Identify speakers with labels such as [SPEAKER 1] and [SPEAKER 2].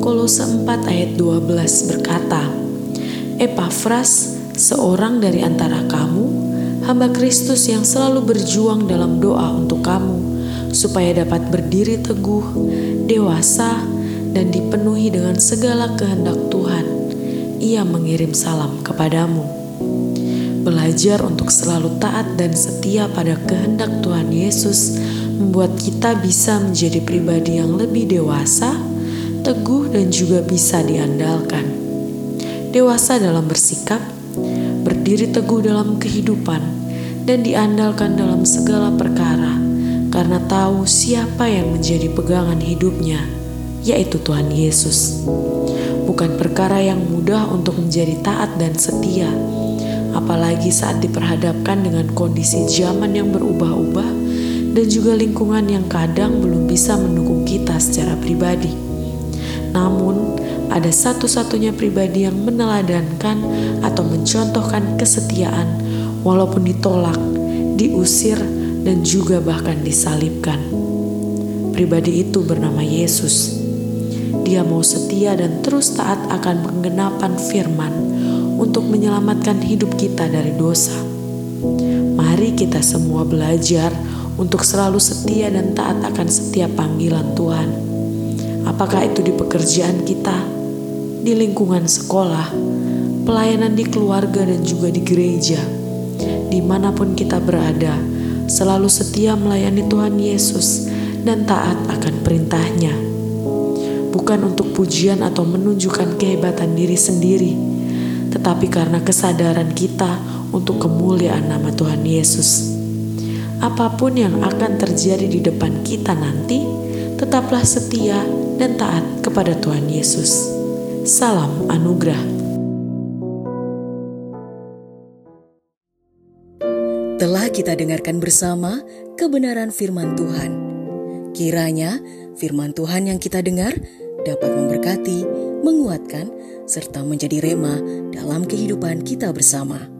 [SPEAKER 1] Kolose 4 ayat 12 berkata, Epafras, seorang dari antara kamu, hamba Kristus yang selalu berjuang dalam doa untuk kamu, supaya dapat berdiri teguh, dewasa, dan dipenuhi dengan segala kehendak Tuhan. Ia mengirim salam kepadamu. Belajar untuk selalu taat dan setia pada kehendak Tuhan Yesus membuat kita bisa menjadi pribadi yang lebih dewasa, teguh, dan juga bisa diandalkan. Dewasa dalam bersikap, berdiri teguh dalam kehidupan, dan diandalkan dalam segala perkara, karena tahu siapa yang menjadi pegangan hidupnya, yaitu Tuhan Yesus. Bukan perkara yang mudah untuk menjadi taat dan setia, apalagi saat diperhadapkan dengan kondisi zaman yang berubah-ubah dan juga lingkungan yang kadang belum bisa mendukung kita secara pribadi. Namun, ada satu-satunya pribadi yang meneladankan atau mencontohkan kesetiaan walaupun ditolak, diusir, dan juga bahkan disalibkan. Pribadi itu bernama Yesus. Dia mau setia dan terus taat akan penggenapan firman untuk menyelamatkan hidup kita dari dosa. Mari kita semua belajar untuk selalu setia dan taat akan setiap panggilan Tuhan. Apakah itu di pekerjaan kita, di lingkungan sekolah, pelayanan di keluarga, dan juga di gereja, di mana pun kita berada, selalu setia melayani Tuhan Yesus dan taat akan perintahnya. Bukan untuk pujian atau menunjukkan kehebatan diri sendiri, tetapi karena kesadaran kita untuk kemuliaan nama Tuhan Yesus apa pun yang akan terjadi di depan kita nanti, tetaplah setia dan taat kepada Tuhan Yesus. Salam anugerah.
[SPEAKER 2] Telah kita dengarkan bersama kebenaran firman Tuhan. Kiranya firman Tuhan yang kita dengar dapat memberkati, menguatkan, serta menjadi rema dalam kehidupan kita bersama.